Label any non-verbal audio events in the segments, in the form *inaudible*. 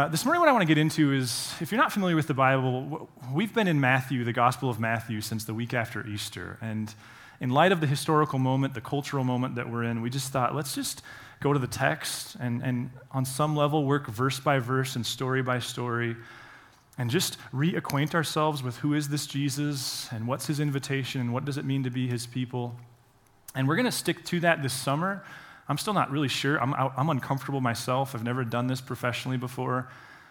Uh, this morning, what I want to get into is if you're not familiar with the Bible, we've been in Matthew, the Gospel of Matthew, since the week after Easter. And in light of the historical moment, the cultural moment that we're in, we just thought, let's just go to the text and, and on some level work verse by verse and story by story and just reacquaint ourselves with who is this Jesus and what's his invitation and what does it mean to be his people. And we're going to stick to that this summer. I'm still not really sure. I'm, I'm uncomfortable myself. I've never done this professionally before.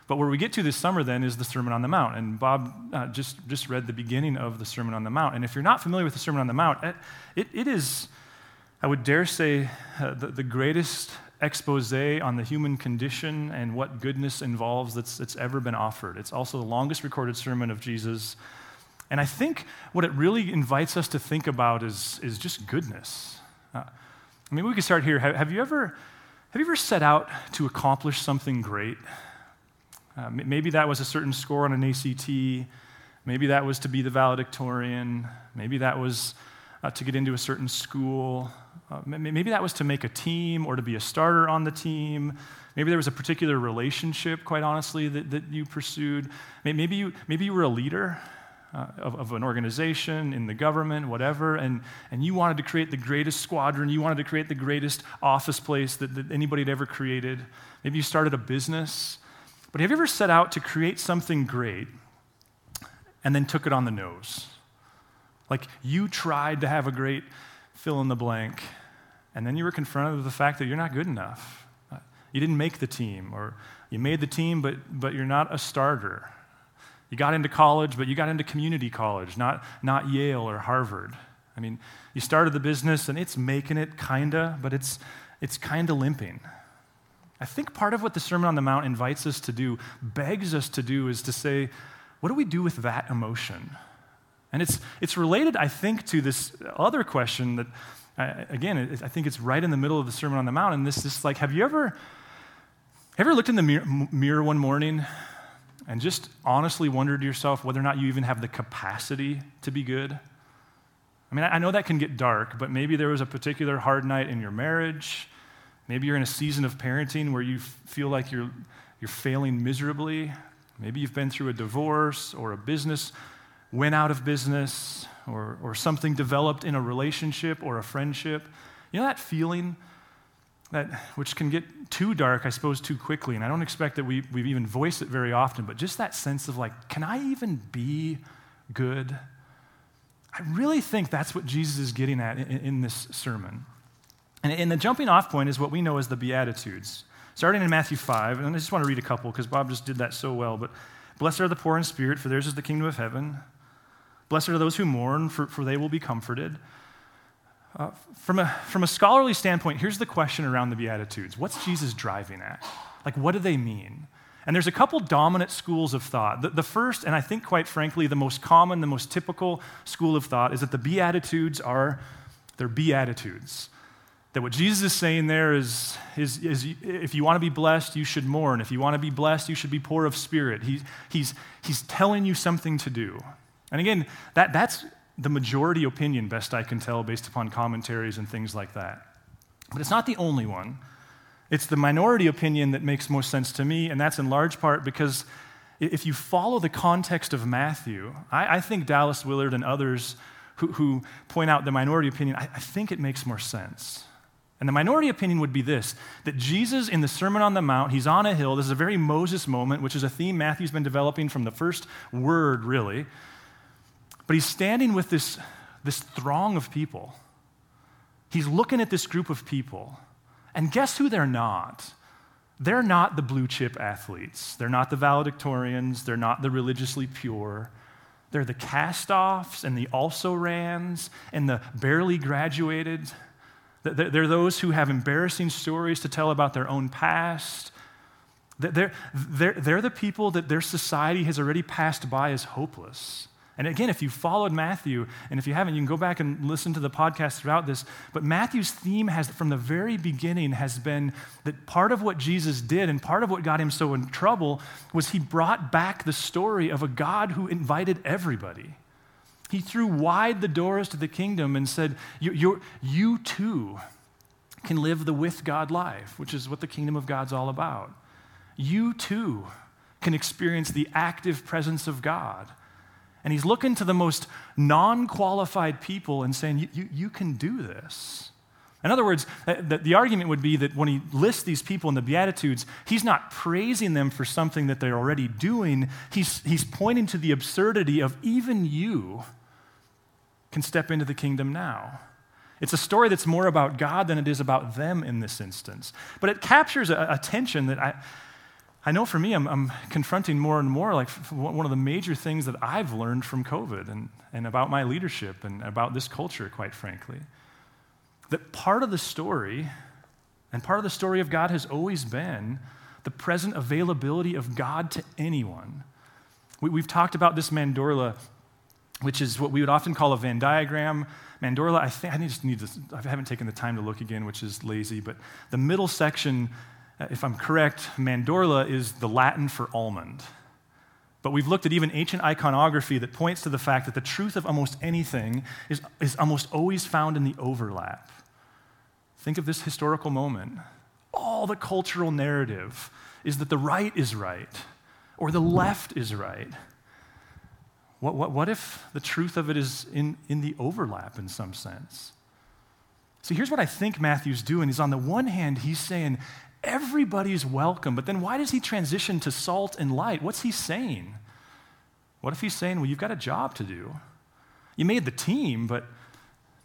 But where we get to this summer then is the Sermon on the Mount. And Bob uh, just, just read the beginning of the Sermon on the Mount. And if you're not familiar with the Sermon on the Mount, it, it is, I would dare say, uh, the, the greatest expose on the human condition and what goodness involves that's, that's ever been offered. It's also the longest recorded sermon of Jesus. And I think what it really invites us to think about is, is just goodness. Uh, I mean, we could start here. Have, you ever, have you ever set out to accomplish something great? Uh, maybe that was a certain score on an ACT. Maybe that was to be the valedictorian. Maybe that was uh, to get into a certain school. Uh, maybe that was to make a team or to be a starter on the team. Maybe there was a particular relationship, quite honestly, that, that you pursued. Maybe you, maybe you were a leader uh, of, of, an organization, in the government, whatever, and, and you wanted to create the greatest squadron, you wanted to create the greatest office place that, that anybody had ever created. Maybe you started a business. But have you ever set out to create something great and then took it on the nose? Like you tried to have a great fill in the blank, and then you were confronted with the fact that you're not good enough. You didn't make the team, or you made the team, but, but you're not a starter you got into college, but you got into community college, not, not Yale or Harvard. I mean, you started the business and it's making it kinda, but it's, it's kinda limping. I think part of what the Sermon on the Mount invites us to do, begs us to do, is to say, what do we do with that emotion? And it's, it's related, I think, to this other question that, uh, again, I think it's right in the middle of the Sermon on the Mount. And this is like, have you ever, have you ever looked in the mirror, mirror one morning and just honestly wonder to yourself whether or not you even have the capacity to be good? I mean, I know that can get dark, but maybe there was a particular hard night in your marriage. Maybe you're in a season of parenting where you feel like you're, you're failing miserably. Maybe you've been through a divorce or a business went out of business or, or something developed in a relationship or a friendship. You know that feeling that, which can get too dark, I suppose, too quickly. And I don't expect that we, we even voiced it very often, but just that sense of like, can I even be good? I really think that's what Jesus is getting at in, in this sermon. And, and the jumping off point is what we know as the Beatitudes. Starting in Matthew 5, and I just want to read a couple because Bob just did that so well. But blessed are the poor in spirit, for theirs is the kingdom of heaven. Blessed are those who mourn, for, for they will be comforted. Uh, from, a, from a scholarly standpoint, here's the question around the Beatitudes What's Jesus driving at? Like, what do they mean? And there's a couple dominant schools of thought. The, the, first, and I think quite frankly, the most common, the most typical school of thought is that the Beatitudes are, they're Beatitudes. That what Jesus is saying there is, is, is if you want to be blessed, you should mourn. If you want to be blessed, you should be poor of spirit. He, he's, he's telling you something to do. And again, that, that's the majority opinion, best I can tell, based upon commentaries and things like that. But it's not the only one. It's the minority opinion that makes most sense to me, and that's in large part because if you follow the context of Matthew, I, I think Dallas Willard and others who, who, point out the minority opinion, I, I think it makes more sense. And the minority opinion would be this that Jesus, in the Sermon on the Mount, he's on a hill. This is a very Moses moment, which is a theme Matthew's been developing from the first word, really. But he's standing with this, this throng of people. He's looking at this group of people. And guess who they're not? They're not the blue chip athletes. They're not the valedictorians. They're not the religiously pure. They're the cast offs and the also rans and the barely graduated. They're those who have embarrassing stories to tell about their own past. They're, they're, they're the people that their society has already passed by as hopeless. And again, if you followed Matthew, and if you haven't, you can go back and listen to the podcast throughout this. But Matthew's theme has, from the very beginning, has been that part of what Jesus did and part of what got him so in trouble was he brought back the story of a God who invited everybody. He threw wide the doors to the kingdom and said, you, you too can live the with God life, which is what the kingdom of God's all about. you too can experience the active presence of God. And he's looking to the most non qualified people and saying, you, you, can do this. In other words, the, the argument would be that when he lists these people in the Beatitudes, he's not praising them for something that they're already doing. He's, he's pointing to the absurdity of even you can step into the kingdom now. It's a story that's more about God than it is about them in this instance. But it captures a, a tension that I, I know for me, I'm, I'm, confronting more and more. Like one of the major things that I've learned from COVID and, and about my leadership and about this culture, quite frankly, that part of the story and part of the story of God has always been the present availability of God to anyone. We, have talked about this mandorla, which is what we would often call a Venn diagram. Mandorla, I think I just need to, I haven't taken the time to look again, which is lazy, but the middle section Uh, if I'm correct, mandorla is the Latin for almond. But we've looked at even ancient iconography that points to the fact that the truth of almost anything is, is almost always found in the overlap. Think of this historical moment. All the cultural narrative is that the right is right or the left is right. What, what, what if the truth of it is in, in the overlap in some sense? See, here's what I think Matthew's doing. Is on the one hand, he's saying Everybody's welcome. But then why does he transition to salt and light? What's he saying? What if he's saying, well, you've got a job to do? You made the team, but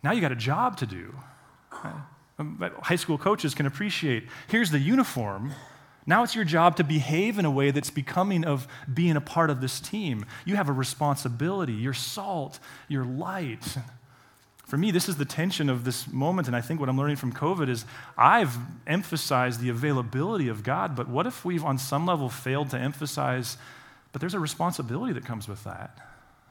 now you got a job to do. High school coaches can appreciate here's the uniform. Now it's your job to behave in a way that's becoming of being a part of this team. You have a responsibility. You're salt, you're light. For me, this is the tension of this moment, and I think what I'm learning from COVID is I've emphasized the availability of God, but what if we've on some level failed to emphasize, but there's a responsibility that comes with that?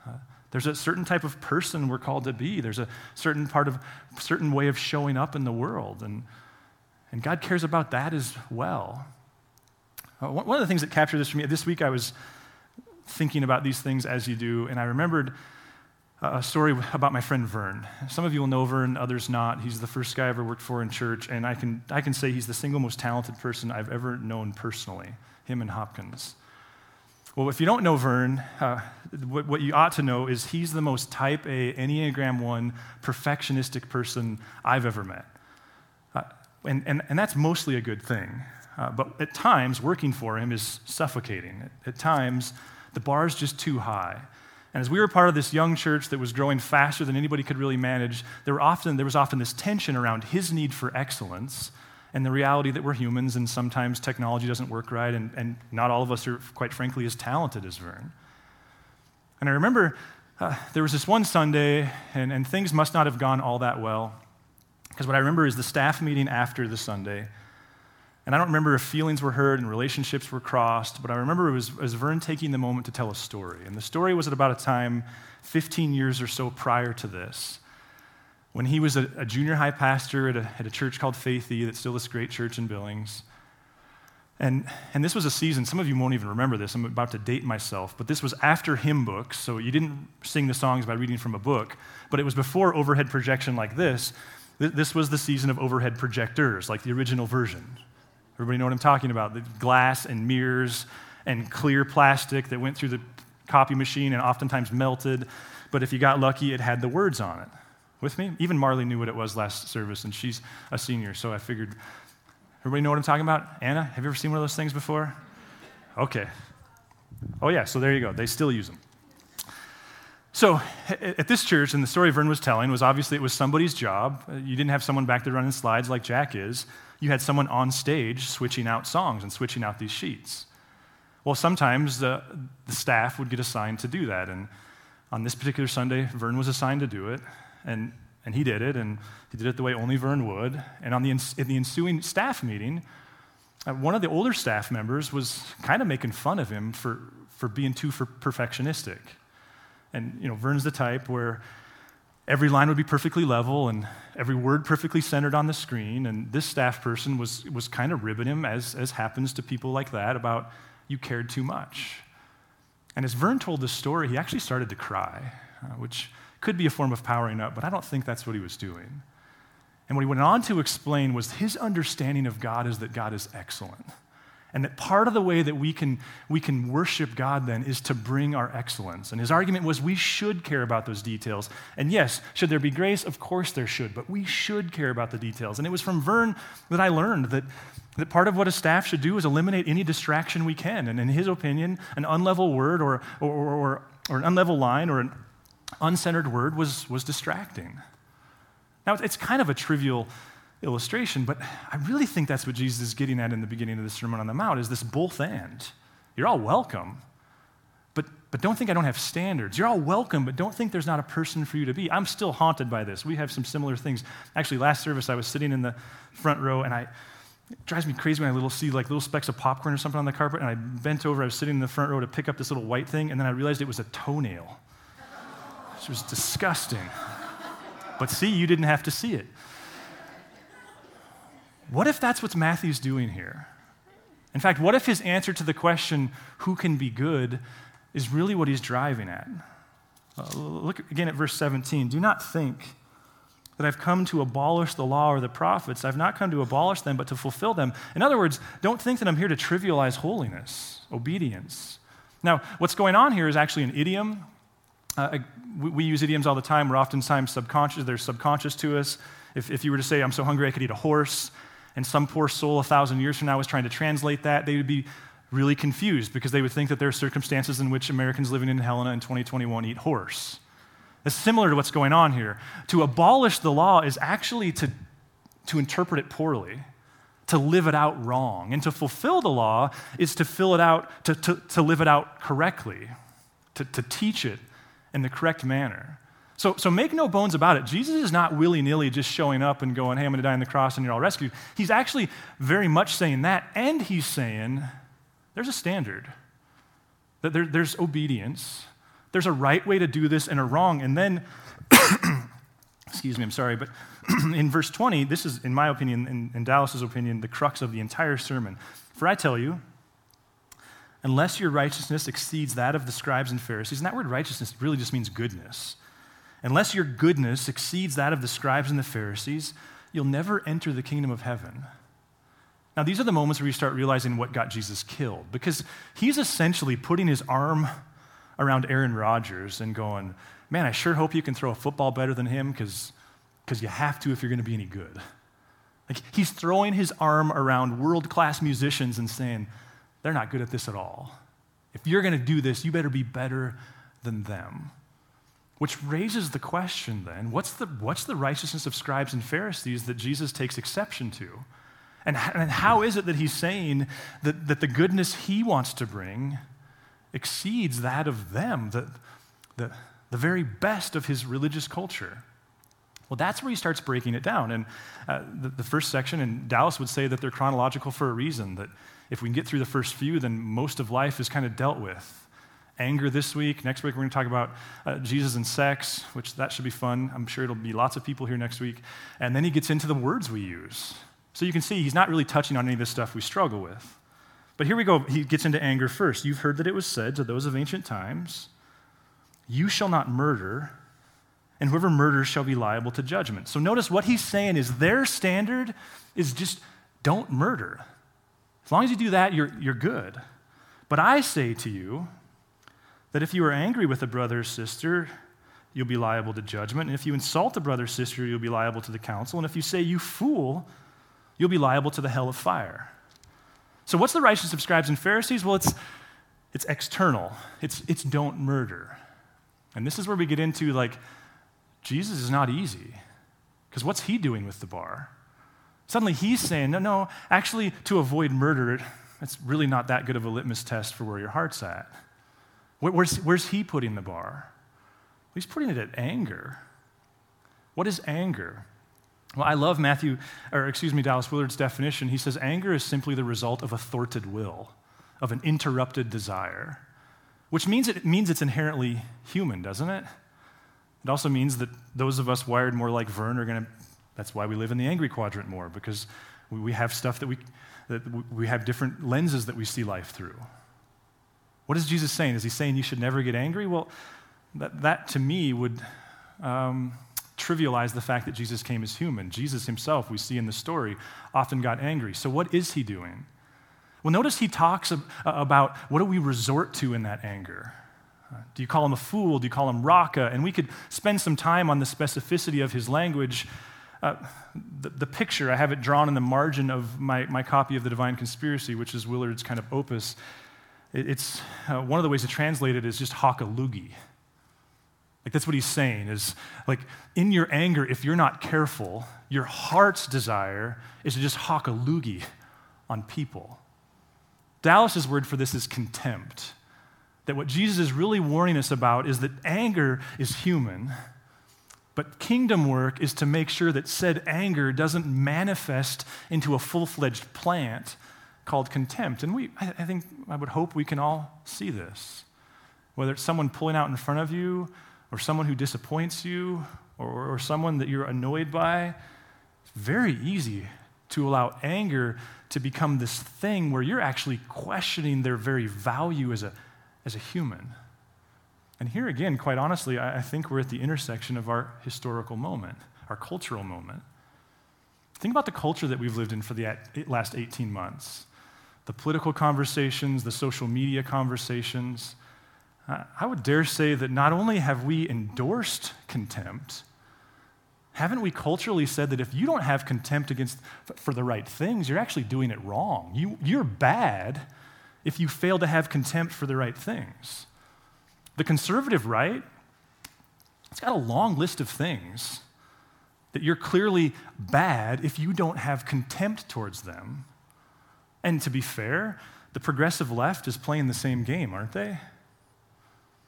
Uh, there's a certain type of person we're called to be. There's a certain part of, certain way of showing up in the world, and, and God cares about that as well. Uh, one of the things that captured this for me, this week I was thinking about these things as you do, and I remembered a story about my friend Vern. Some of you will know Vern, others not. He's the first guy I ever worked for in church, and I can, I can say he's the single most talented person I've ever known personally, him and Hopkins. Well, if you don't know Vern, uh, what, what, you ought to know is he's the most type A, Enneagram 1, perfectionistic person I've ever met. Uh, and, and, and that's mostly a good thing. Uh, but at times, working for him is suffocating. At, at times, the bar is just too high. And as we were part of this young church that was growing faster than anybody could really manage, there, were often, there was often this tension around his need for excellence and the reality that we're humans and sometimes technology doesn't work right, and, and not all of us are, quite frankly, as talented as Vern. And I remember uh, there was this one Sunday, and, and things must not have gone all that well, because what I remember is the staff meeting after the Sunday. And I don't remember if feelings were hurt and relationships were crossed, but I remember it was, it was Vern taking the moment to tell a story. And the story was at about a time 15 years or so prior to this, when he was a, a junior high pastor at a, at a church called Faithy, that's still this great church in Billings. And, and this was a season, some of you won't even remember this, I'm about to date myself, but this was after hymn books, so you didn't sing the songs by reading from a book, but it was before overhead projection like this. This was the season of overhead projectors, like the original version. Everybody know what I'm talking about? The glass and mirrors and clear plastic that went through the copy machine and oftentimes melted. But if you got lucky, it had the words on it. With me? Even Marley knew what it was last service, and she's a senior, so I figured. Everybody know what I'm talking about? Anna, have you ever seen one of those things before? Okay. Oh, yeah, so there you go. They still use them. So at this church, and the story Vern was telling was obviously it was somebody's job. You didn't have someone back there running slides like Jack is you had someone on stage switching out songs and switching out these sheets. Well, sometimes the, the staff would get assigned to do that. And on this particular Sunday, Vern was assigned to do it. And, and he did it. And he did it the way only Vern would. And on the, in the ensuing staff meeting, uh, one of the older staff members was kind of making fun of him for, for being too for perfectionistic. And, you know, Vern's the type where every line would be perfectly level and every word perfectly centered on the screen. And this staff person was, was kind of ribbing him, as, as happens to people like that, about you cared too much. And as Vern told this story, he actually started to cry, uh, which could be a form of powering up, but I don't think that's what he was doing. And what he went on to explain was his understanding of God is that God is excellent. And that part of the way that we can, we can worship God then is to bring our excellence. And his argument was we should care about those details. And yes, should there be grace? Of course there should, but we should care about the details. And it was from Vern that I learned that, that part of what a staff should do is eliminate any distraction we can. And in his opinion, an unlevel word or, or, or, or an unlevel line or an uncentered word was, was distracting. Now, it's kind of a trivial illustration, but I really think that's what Jesus is getting at in the beginning of the Sermon on the Mount is this both and. You're all welcome, but, but don't think I don't have standards. You're all welcome, but don't think there's not a person for you to be. I'm still haunted by this. We have some similar things. Actually, last service, I was sitting in the front row, and I, it drives me crazy when I little see like little specks of popcorn or something on the carpet, and I bent over, I was sitting in the front row to pick up this little white thing, and then I realized it was a toenail. It was disgusting. But see, you didn't have to see it. What if that's what Matthew's doing here? In fact, what if his answer to the question, who can be good, is really what he's driving at? Uh, look again at verse 17. Do not think that I've come to abolish the law or the prophets. I've not come to abolish them, but to fulfill them. In other words, don't think that I'm here to trivialize holiness, obedience. Now, what's going on here is actually an idiom. Uh, we, we, use idioms all the time. We're oftentimes subconscious. They're subconscious to us. If, if you were to say, I'm so hungry I could eat a horse, and some poor soul a thousand years from now was trying to translate that, they would be really confused because they would think that there are circumstances in which Americans living in Helena in 2021 eat horse. It's similar to what's going on here. To abolish the law is actually to, to interpret it poorly, to live it out wrong. And to fulfill the law is to fill it out, to, to, to live it out correctly, to, to teach it in the correct manner. So, so make no bones about it. Jesus is not willy nilly just showing up and going, hey, I'm going to die on the cross and you're all rescued. He's actually very much saying that, and he's saying there's a standard, that there, there's obedience, there's a right way to do this and a wrong. And then, *coughs* excuse me, I'm sorry, but *coughs* in verse 20, this is, in my opinion, in, in Dallas's opinion, the crux of the entire sermon. For I tell you, unless your righteousness exceeds that of the scribes and Pharisees, and that word righteousness really just means goodness Unless your goodness exceeds that of the scribes and the Pharisees, you'll never enter the kingdom of heaven. Now, these are the moments where you start realizing what got Jesus killed, because he's essentially putting his arm around Aaron Rodgers and going, Man, I sure hope you can throw a football better than him, because you have to if you're going to be any good. Like, he's throwing his arm around world class musicians and saying, They're not good at this at all. If you're going to do this, you better be better than them. Which raises the question then what's the, what's the righteousness of scribes and Pharisees that Jesus takes exception to? And, and how is it that he's saying that, that the goodness he wants to bring exceeds that of them, the, the, the very best of his religious culture? Well, that's where he starts breaking it down. And uh, the, the, first section, and Dallas would say that they're chronological for a reason, that if we can get through the first few, then most of life is kind of dealt with anger this week. Next week, we're going to talk about uh, Jesus and sex, which that should be fun. I'm sure it'll be lots of people here next week. And then he gets into the words we use. So you can see he's not really touching on any of this stuff we struggle with. But here we go. He gets into anger first. You've heard that it was said to those of ancient times, You shall not murder, and whoever murders shall be liable to judgment. So notice what he's saying is their standard is just don't murder. As long as you do that, you're, you're good. But I say to you, that if you are angry with a brother or sister, you'll be liable to judgment. And if you insult a brother or sister, you'll be liable to the council. And if you say, you fool, you'll be liable to the hell of fire. So, what's the righteousness of scribes and Pharisees? Well, it's, it's external, it's, it's don't murder. And this is where we get into like, Jesus is not easy. Because what's he doing with the bar? Suddenly he's saying, no, no, actually, to avoid murder, it's really not that good of a litmus test for where your heart's at. Where's, where's he putting the bar? He's putting it at anger. What is anger? Well, I love Matthew, or excuse me, Dallas Willard's definition. He says anger is simply the result of a thwarted will, of an interrupted desire, which means it means it's inherently human, doesn't it? It also means that those of us wired more like Vern are going to, that's why we live in the angry quadrant more, because we have stuff that we, that we have different lenses that we see life through. What is Jesus saying? Is he saying you should never get angry? Well, that, that to me would um, trivialize the fact that Jesus came as human. Jesus himself, we see in the story, often got angry. So, what is he doing? Well, notice he talks about what do we resort to in that anger. Uh, do you call him a fool? Do you call him raca? And we could spend some time on the specificity of his language. Uh, the, the, picture, I have it drawn in the margin of my, my copy of The Divine Conspiracy, which is Willard's kind of opus. It, it's uh, one of the ways to translate it is just hakalugi. Like that's what he's saying is like in your anger, if you're not careful, your heart's desire is to just hakalugi on people. Dallas's word for this is contempt. That what Jesus is really warning us about is that anger is human, but kingdom work is to make sure that said anger doesn't manifest into a full fledged plant called contempt. And we, I think, I would hope we can all see this. Whether it's someone pulling out in front of you, or someone who disappoints you, or, or someone that you're annoyed by, it's very easy to allow anger to become this thing where you're actually questioning their very value as a, as a human. And here again, quite honestly, I, I think we're at the intersection of our historical moment, our cultural moment. Think about the culture that we've lived in for the last 18 months the political conversations, the social media conversations. Uh, I would dare say that not only have we endorsed contempt, haven't we culturally said that if you don't have contempt against for the right things, you're actually doing it wrong? You, you're bad if you fail to have contempt for the right things. The conservative right, it's got a long list of things that you're clearly bad if you don't have contempt towards them. And to be fair, the progressive left is playing the same game, aren't they?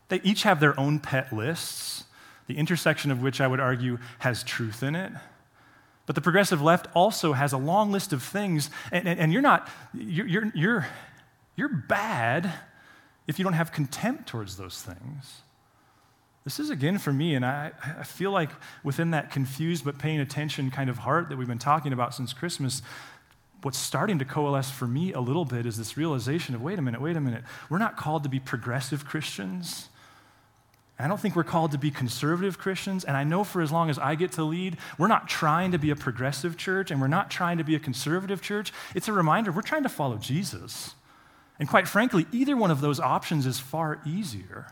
They each have their own pet lists the intersection of which I would argue has truth in it. But the progressive left also has a long list of things, and, and, and you're not, you're, you're, you're, you're bad if you don't have contempt towards those things. This is again for me, and I, I feel like within that confused but paying attention kind of heart that we've been talking about since Christmas, what's starting to coalesce for me a little bit is this realization of wait a minute, wait a minute. We're not called to be progressive Christians. I don't think we're called to be conservative Christians. And I know for as long as I get to lead, we're not trying to be a progressive church and we're not trying to be a conservative church. It's a reminder we're trying to follow Jesus. And quite frankly, either one of those options is far easier.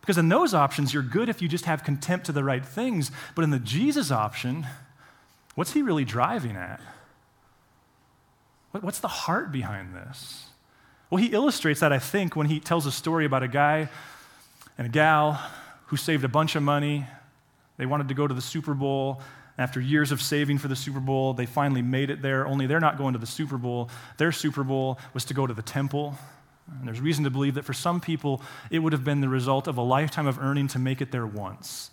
Because in those options, you're good if you just have contempt to the right things. But in the Jesus option, what's he really driving at? What's the heart behind this? Well, he illustrates that, I think, when he tells a story about a guy and a gal who saved a bunch of money. They wanted to go to the Super Bowl. After years of saving for the Super Bowl, they finally made it there, only they're not going to the Super Bowl. Their Super Bowl was to go to the temple. And there's reason to believe that for some people, it would have been the result of a lifetime of earning to make it there once.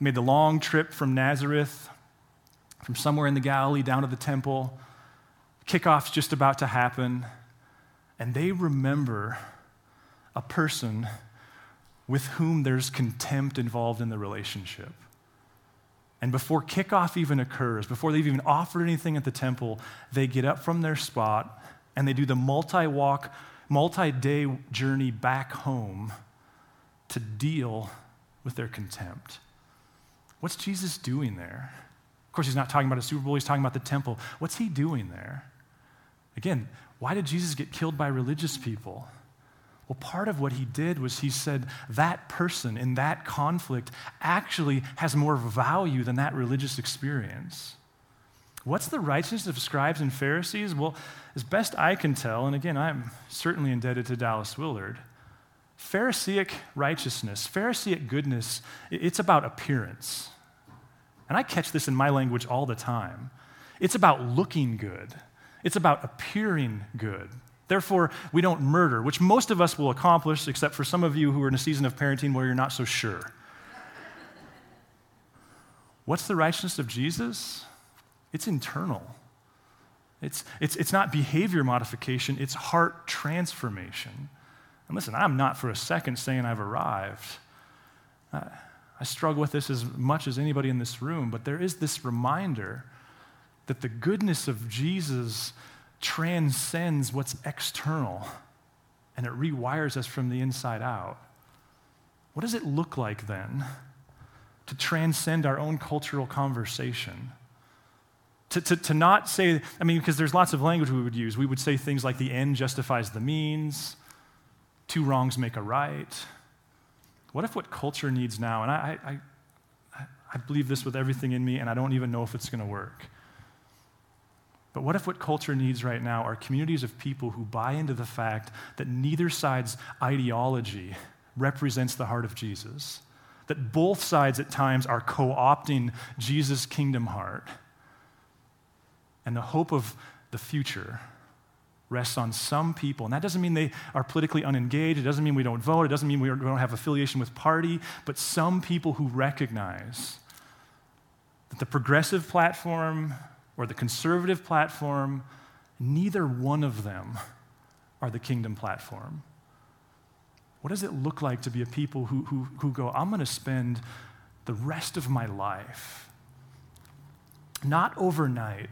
Made the long trip from Nazareth, from somewhere in the Galilee down to the temple. Kickoff's just about to happen. And they remember a person with whom there's contempt involved in the relationship. And before kickoff even occurs, before they've even offered anything at the temple, they get up from their spot and they do the multi walk, multi day journey back home to deal with their contempt. What's Jesus doing there? Of course, he's not talking about a Super Bowl, he's talking about the temple. What's he doing there? Again, why did Jesus get killed by religious people? Well, part of what he did was he said that person in that conflict actually has more value than that religious experience. What's the righteousness of scribes and Pharisees? Well, as best I can tell, and again, I'm certainly indebted to Dallas Willard, Pharisaic righteousness, Pharisaic goodness, it's about appearance. And I catch this in my language all the time. It's about looking good, it's about appearing good. Therefore, we don't murder, which most of us will accomplish, except for some of you who are in a season of parenting where you're not so sure. What's the righteousness of Jesus? It's internal. It's, it's, it's not behavior modification, it's heart transformation. And listen, I'm not for a second saying I've arrived. I, I struggle with this as much as anybody in this room, but there is this reminder that the goodness of Jesus transcends what's external and it rewires us from the inside out. What does it look like then to transcend our own cultural conversation? To, to, to not say, I mean, because there's lots of language we would use. We would say things like the end justifies the means, two wrongs make a right. What if what culture needs now, and I, I, I believe this with everything in me, and I don't even know if it's going to work. But what if what culture needs right now are communities of people who buy into the fact that neither side's ideology represents the heart of Jesus? That both sides at times are co opting Jesus' kingdom heart. And the hope of the future rests on some people. And that doesn't mean they are politically unengaged. It doesn't mean we don't vote. It doesn't mean we don't have affiliation with party. But some people who recognize that the progressive platform or the conservative platform, neither one of them are the kingdom platform. What does it look like to be a people who, who, who go, I'm going to spend the rest of my life, not overnight,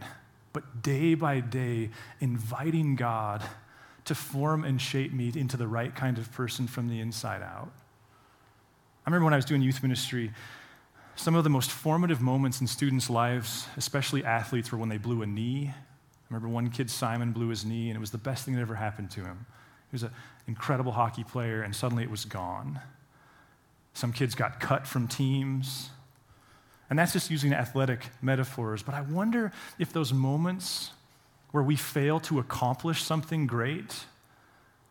but day by day, inviting God to form and shape me into the right kind of person from the inside out? I remember when I was doing youth ministry, some of the most formative moments in students' lives, especially athletes, were when they blew a knee. I remember one kid, Simon, blew his knee, and it was the best thing that ever happened to him. He was an incredible hockey player, and suddenly it was gone. Some kids got cut from teams. And that's just using athletic metaphors. But I wonder if those moments where we fail to accomplish something great,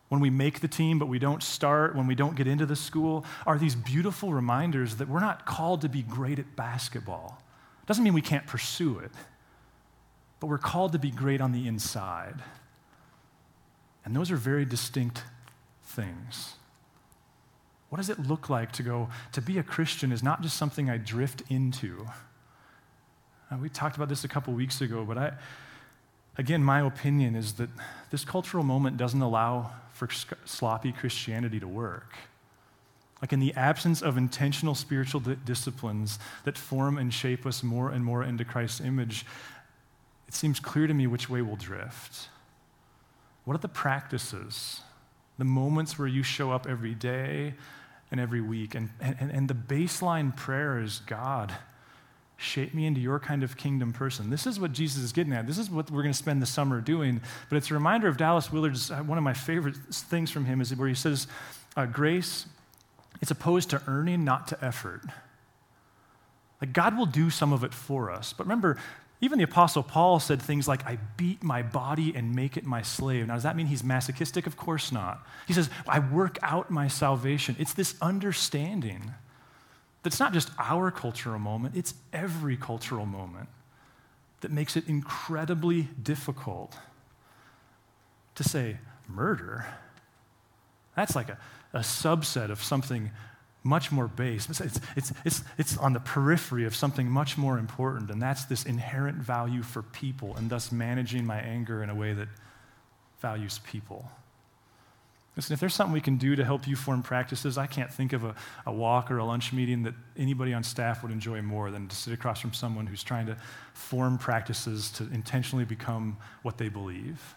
when we make the team but we don't start, when we don't get into the school, are these beautiful reminders that we're not called to be great at basketball. Doesn't mean we can't pursue it, but we're called to be great on the inside. And those are very distinct things. What does it look like to go, to be a Christian is not just something I drift into. Uh, we talked about this a couple weeks ago, but I, again, my opinion is that this cultural moment doesn't allow for sloppy Christianity to work. Like in the absence of intentional spiritual di- disciplines that form and shape us more and more into Christ's image, it seems clear to me which way we'll drift. What are the practices, the moments where you show up every day and every week? And, and, and the baseline prayer is God, shape me into your kind of kingdom person. This is what Jesus is getting at. This is what we're going to spend the summer doing. But it's a reminder of Dallas Willard's, uh, one of my favorite things from him is where he says, uh, grace, it's opposed to earning, not to effort. Like God will do some of it for us. But remember, even the Apostle Paul said things like, I beat my body and make it my slave. Now, does that mean he's masochistic? Of course not. He says, I work out my salvation. It's this understanding that's not just our cultural moment, it's every cultural moment that makes it incredibly difficult to say, murder? That's like a, a subset of something much more base. It's, it's, it's, it's on the periphery of something much more important, and that's this inherent value for people, and thus managing my anger in a way that values people. Listen, if there's something we can do to help you form practices, I can't think of a, a walk or a lunch meeting that anybody on staff would enjoy more than to sit across from someone who's trying to form practices to intentionally become what they believe.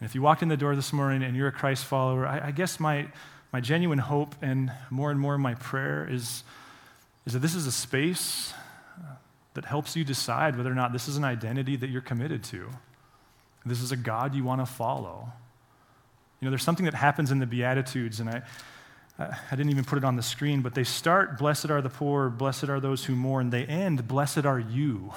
And if you walked in the door this morning and you're a Christ follower, I, I guess my, my genuine hope and more and more my prayer is, is that this is a space that helps you decide whether or not this is an identity that you're committed to. This is a God you want to follow. You know, there's something that happens in the Beatitudes, and I, I didn't even put it on the screen, but they start, Blessed are the poor, blessed are those who mourn. They end, Blessed are you.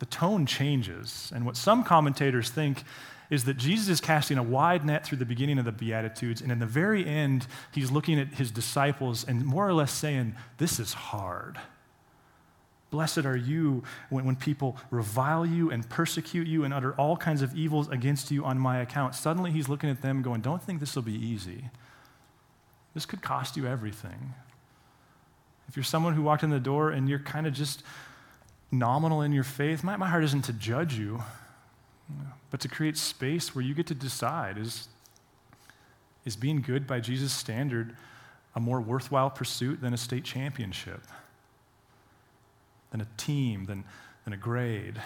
The tone changes. And what some commentators think is that Jesus is casting a wide net through the beginning of the Beatitudes, and in the very end, he's looking at his disciples and more or less saying, This is hard. Blessed are you when, when people revile you and persecute you and utter all kinds of evils against you on my account. Suddenly he's looking at them going, Don't think this will be easy. This could cost you everything. If you're someone who walked in the door and you're kind of just nominal in your faith, my, my heart isn't to judge you, but to create space where you get to decide is, is being good by Jesus' standard a more worthwhile pursuit than a state championship? Than a team, than, than a grade,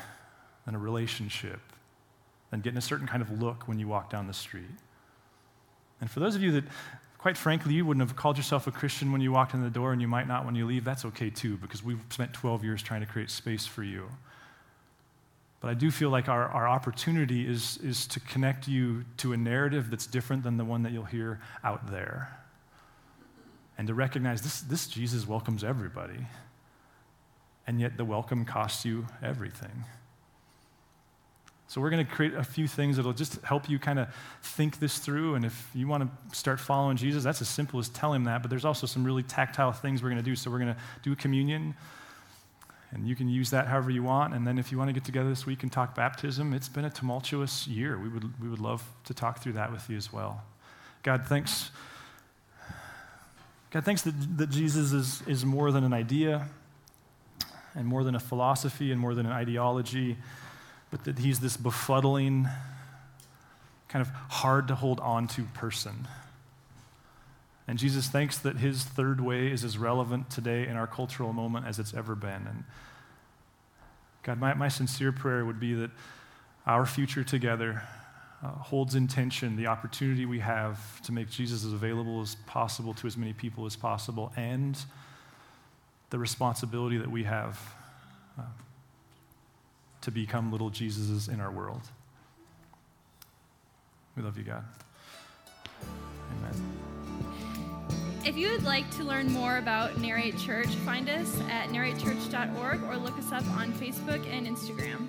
than a relationship, than getting a certain kind of look when you walk down the street. And for those of you that, quite frankly, you wouldn't have called yourself a Christian when you walked in the door and you might not when you leave, that's okay too, because we've spent 12 years trying to create space for you. But I do feel like our, our opportunity is, is to connect you to a narrative that's different than the one that you'll hear out there. And to recognize this, this Jesus welcomes everybody. And yet the welcome costs you everything. So, we're going to create a few things that'll just help you kind of think this through. And if you want to start following Jesus, that's as simple as tell him that. But there's also some really tactile things we're going to do. So, we're going to do communion. And you can use that however you want. And then if you want to get together this week and talk baptism, it's been a tumultuous year. We would, we would love to talk through that with you as well. God, thanks. God, thanks that, that Jesus is, is more than an idea and more than a philosophy and more than an ideology, but that he's this befuddling, kind of hard to hold on to person. And Jesus thinks that his third way is as relevant today in our cultural moment as it's ever been. And God, my, my sincere prayer would be that our future together uh, holds in tension the opportunity we have to make Jesus as available as possible to as many people as possible and the responsibility that we have uh, to become little Jesuses in our world. We love you, God. Amen. If you would like to learn more about Narrate Church, find us at narratechurch.org or look us up on Facebook and Instagram.